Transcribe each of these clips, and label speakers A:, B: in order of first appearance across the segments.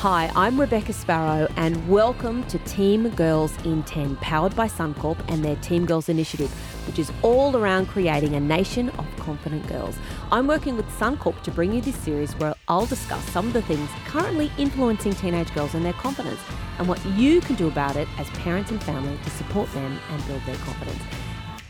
A: Hi, I'm Rebecca Sparrow, and welcome to Team Girls in 10, powered by Suncorp and their Team Girls initiative, which is all around creating a nation of confident girls. I'm working with Suncorp to bring you this series where I'll discuss some of the things currently influencing teenage girls and their confidence, and what you can do about it as parents and family to support them and build their confidence.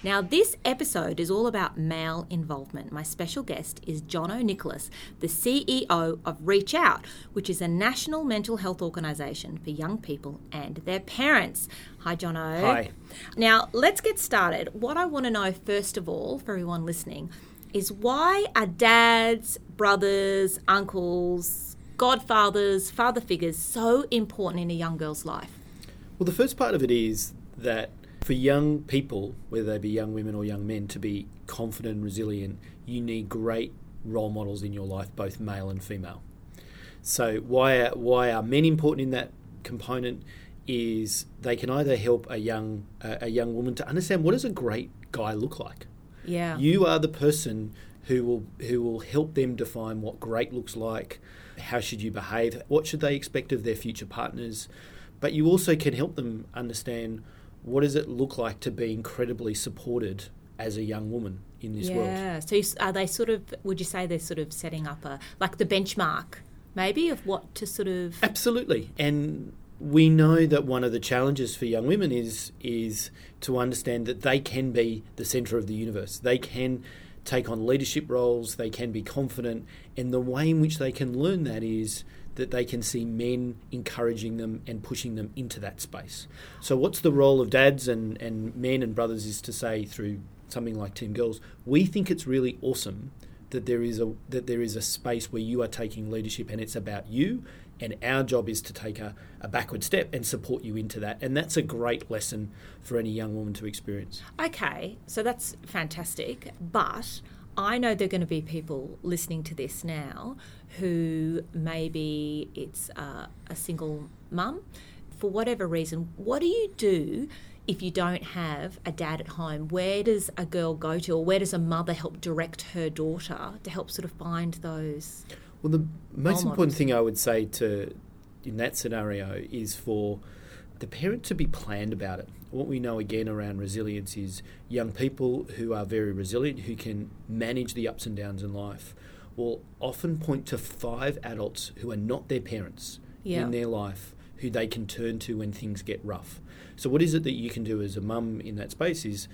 A: Now, this episode is all about male involvement. My special guest is Jono Nicholas, the CEO of ReachOut, which is a national mental health organisation for young people and their parents. Hi, Jono.
B: Hi.
A: Now, let's get started. What I want to know, first of all, for everyone listening, is why are dads, brothers, uncles, godfathers, father figures so important in a young girl's life?
B: Well, the first part of it is that for young people, whether they be young women or young men, to be confident and resilient, you need great role models in your life, both male and female. So why are, why are men important in that component? Is they can either help a young uh, a young woman to understand what does a great guy look like.
A: Yeah.
B: You are the person who will who will help them define what great looks like. How should you behave? What should they expect of their future partners? But you also can help them understand what does it look like to be incredibly supported as a young woman in this
A: yeah.
B: world?
A: Yeah. So are they sort of? Would you say they're sort of setting up a like the benchmark, maybe, of what to sort of?
B: Absolutely, and we know that one of the challenges for young women is is to understand that they can be the center of the universe. They can take on leadership roles. They can be confident, and the way in which they can learn that is that they can see men encouraging them and pushing them into that space. So, what's the role of dads and, and men and brothers is to say through something like Team Girls, we think it's really awesome that there is a that there is a space where you are taking leadership and it's about you and our job is to take a, a backward step and support you into that and that's a great lesson for any young woman to experience
A: okay so that's fantastic but I know there are going to be people listening to this now who maybe it's uh, a single mum for whatever reason. What do you do if you don't have a dad at home? Where does a girl go to, or where does a mother help direct her daughter to help sort of find those?
B: Well, the most important thing I would say to in that scenario is for the parent to be planned about it. What we know again around resilience is young people who are very resilient, who can manage the ups and downs in life, will often point to five adults who are not their parents yeah. in their life who they can turn to when things get rough. So, what is it that you can do as a mum in that space is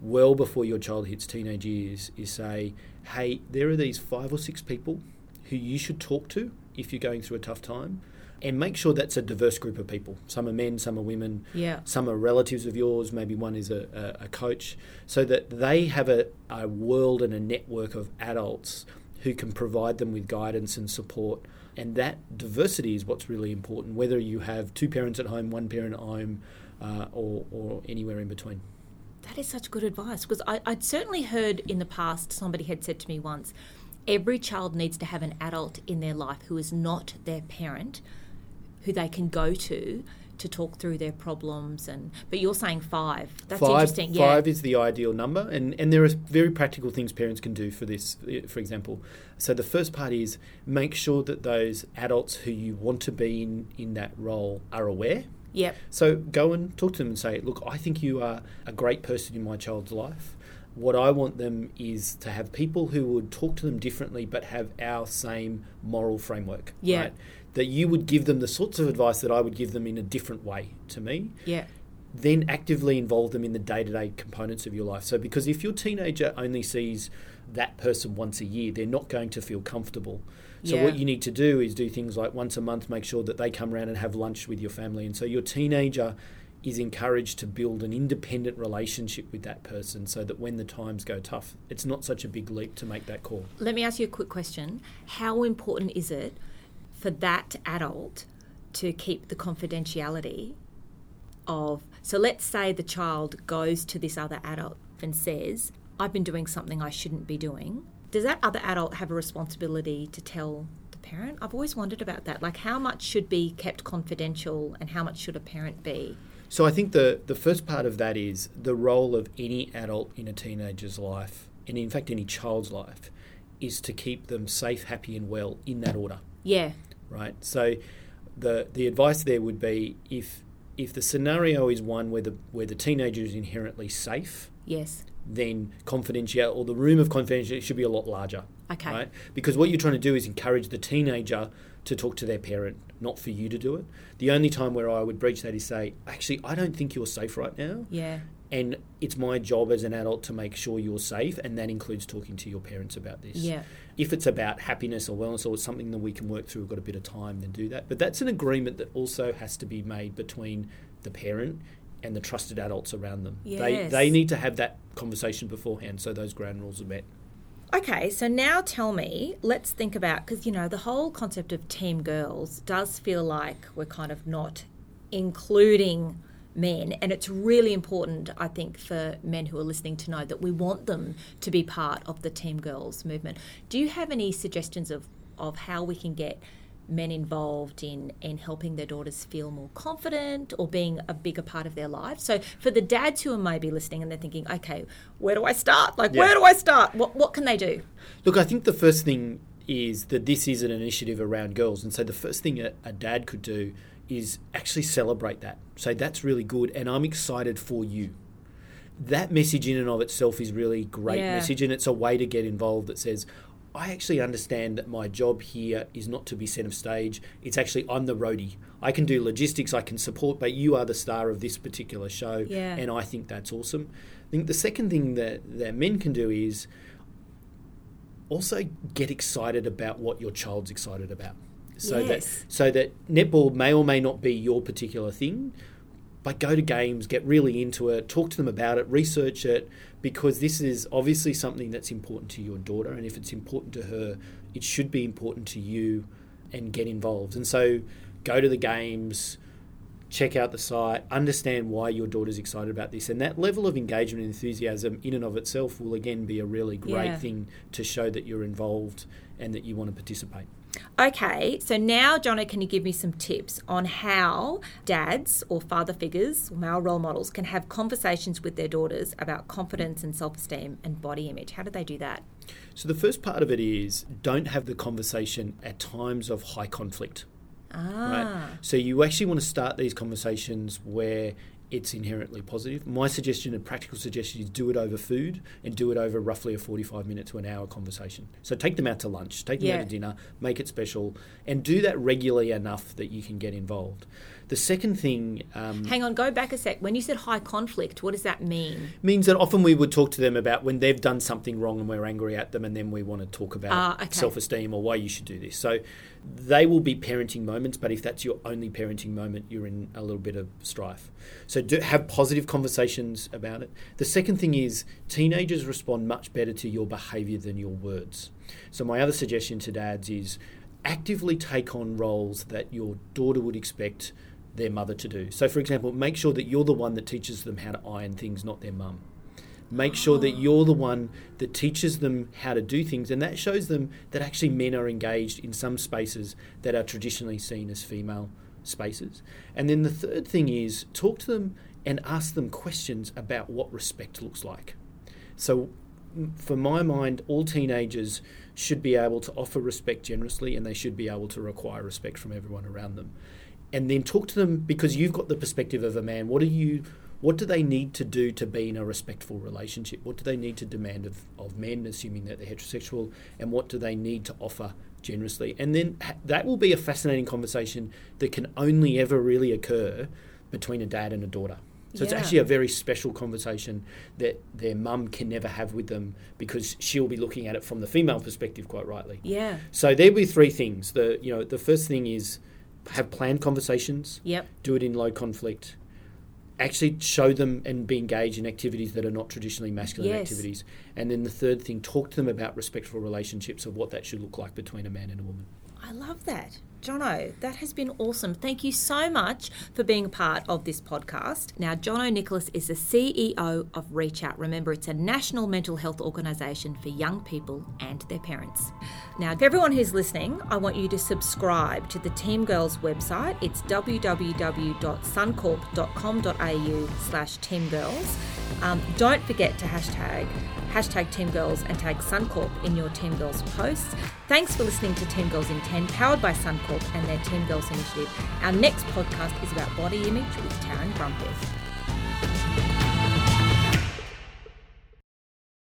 B: well before your child hits teenage years, is say, hey, there are these five or six people who you should talk to if you're going through a tough time and make sure that's a diverse group of people. Some are men, some are women,
A: yeah.
B: some are relatives of yours, maybe one is a, a, a coach, so that they have a, a world and a network of adults who can provide them with guidance and support. And that diversity is what's really important, whether you have two parents at home, one parent at home, uh, or, or anywhere in between.
A: That is such good advice because I'd certainly heard in the past somebody had said to me once every child needs to have an adult in their life who is not their parent who they can go to to talk through their problems and but you're saying five that's
B: five,
A: interesting
B: yeah. five is the ideal number and and there are very practical things parents can do for this for example so the first part is make sure that those adults who you want to be in in that role are aware
A: Yep.
B: So go and talk to them and say, look, I think you are a great person in my child's life. What I want them is to have people who would talk to them differently but have our same moral framework.
A: Yeah.
B: Right? That you would give them the sorts of advice that I would give them in a different way to me.
A: Yeah.
B: Then actively involve them in the day to day components of your life. So, because if your teenager only sees that person once a year, they're not going to feel comfortable. So, yeah. what you need to do is do things like once a month, make sure that they come around and have lunch with your family. And so, your teenager is encouraged to build an independent relationship with that person so that when the times go tough, it's not such a big leap to make that call.
A: Let me ask you a quick question. How important is it for that adult to keep the confidentiality of so let's say the child goes to this other adult and says i've been doing something i shouldn't be doing. Does that other adult have a responsibility to tell the parent? I've always wondered about that. Like how much should be kept confidential and how much should a parent be?
B: So i think the the first part of that is the role of any adult in a teenager's life and in fact any child's life is to keep them safe happy and well in that order.
A: Yeah
B: right? So the the advice there would be if if the scenario is one where the where the teenager is inherently safe,
C: yes,
B: then confidentiality or the room of confidentiality should be a lot larger.
C: Okay.
B: Right? Because what you're trying to do is encourage the teenager to talk to their parent, not for you to do it. The only time where I would breach that is say, actually, I don't think you're safe right now.
C: Yeah.
B: And it's my job as an adult to make sure you're safe, and that includes talking to your parents about this.
C: Yeah.
B: If it's about happiness or wellness or it's something that we can work through, we've got a bit of time, then do that. But that's an agreement that also has to be made between the parent and the trusted adults around them. They,
C: Yes.
B: they need to have that conversation beforehand so those ground rules are met.
A: Okay, so now tell me, let's think about because you know the whole concept of team girls does feel like we're kind of not including men, and it's really important, I think, for men who are listening to know that we want them to be part of the team girls movement. Do you have any suggestions of of how we can get men involved in in helping their daughters feel more confident or being a bigger part of their lives. So for the dads who are maybe listening and they're thinking, okay, where do I start? Like
B: Yeah.
A: where do I start? What what can they do?
B: Look, I think the first thing is that this is an initiative around girls. And so the first thing a, a dad could do is actually celebrate that. Say, that's really good, and I'm excited for you. That message in and of itself is really great
A: Yeah.
B: message, and it's a way to get involved that says, I actually understand that my job here is not to be centre stage. It's actually I'm the roadie. I can do logistics, I can support, but you are the star of this particular show,
A: Yeah.
B: and I think that's awesome. I think the second thing that, that men can do is also get excited about what your child's excited about. So
A: Yes.
B: that so that netball may or may not be your particular thing, but go to games, get really into it, talk to them about it, research it, because this is obviously something that's important to your daughter, and if it's important to her, it should be important to you, and get involved. And so, go to the games, check out the site, understand why your daughter's excited about this, and that level of engagement and enthusiasm in and of itself will again be a really great
A: Yeah.
B: thing to show that you're involved and that you want to participate.
A: Okay, so now, Jono, can you give me some tips on how dads or father figures, or male role models, can have conversations with their daughters about confidence and self esteem and body image? How do they do that?
B: So the first part of it is don't have the conversation at times of high conflict.
A: Ah,
B: Right? So you actually want to start these conversations where it's inherently positive. My suggestion a practical suggestion is do it over food and do it over roughly a 45 minute to an hour conversation. So take them out to lunch, take them
A: Yeah.
B: out to dinner, make it special, and do that regularly enough that you can get involved. The second thing um,
A: hang on, go back a sec. When you said high conflict, what does that mean?
B: means that often we would talk to them about when they've done something wrong and we're angry at them, and then we want to talk about
A: Ah, okay.
B: self esteem or why you should do this. So they will be parenting moments, but if that's your only parenting moment, you're in a little bit of strife. So do, have positive conversations about it. The second thing is teenagers respond much better to your behaviour than your words. So my other suggestion to dads is actively take on roles that your daughter would expect their mother to do. So, for example, make sure that you're the one that teaches them how to iron things, not their mum. Make sure that ah. you're the one that teaches them how to do things, and that shows them that actually men are engaged in some spaces that are traditionally seen as female spaces. And then the third thing is talk to them and ask them questions about what respect looks like. So, for my mind, all teenagers should be able to offer respect generously and they should be able to require respect from everyone around them. And then talk to them because you've got the perspective of a man. What are you what do they need to do to be in a respectful relationship? What do they need to demand of, of men, assuming that they're heterosexual? And what do they need to offer generously? And then ha- that will be a fascinating conversation that can only ever really occur between a dad and a daughter. So it's actually a very special conversation that their mum can never have with them because she'll be looking at it from the female perspective quite rightly.
A: Yeah.
B: So there'll be three things. The you know the first thing is have planned conversations.
A: Yep.
B: Do it in low conflict. Actually show them and be engaged in activities that are not traditionally masculine
A: Yes.
B: activities. And then the third thing, talk to them about respectful relationships of what that should look like between a man and a woman.
A: I love that. Jono, that has been awesome. Thank you so much for being a part of this podcast. Now, Jono Nicholas is the CEO of ReachOut. Remember, it's a national mental health organisation for young people and their parents. Now, to everyone who's listening, I want you to subscribe to the Team Girls website. It's www.suncorp.com.au slash teamgirls. Um, don't forget to hashtag hashtag Team Girls and tag Suncorp in your Team Girls posts. Thanks for listening to Team Girls in 10, powered by Suncorp and their Team Girls initiative. Our next podcast is about body image with Taryn Brumfitt.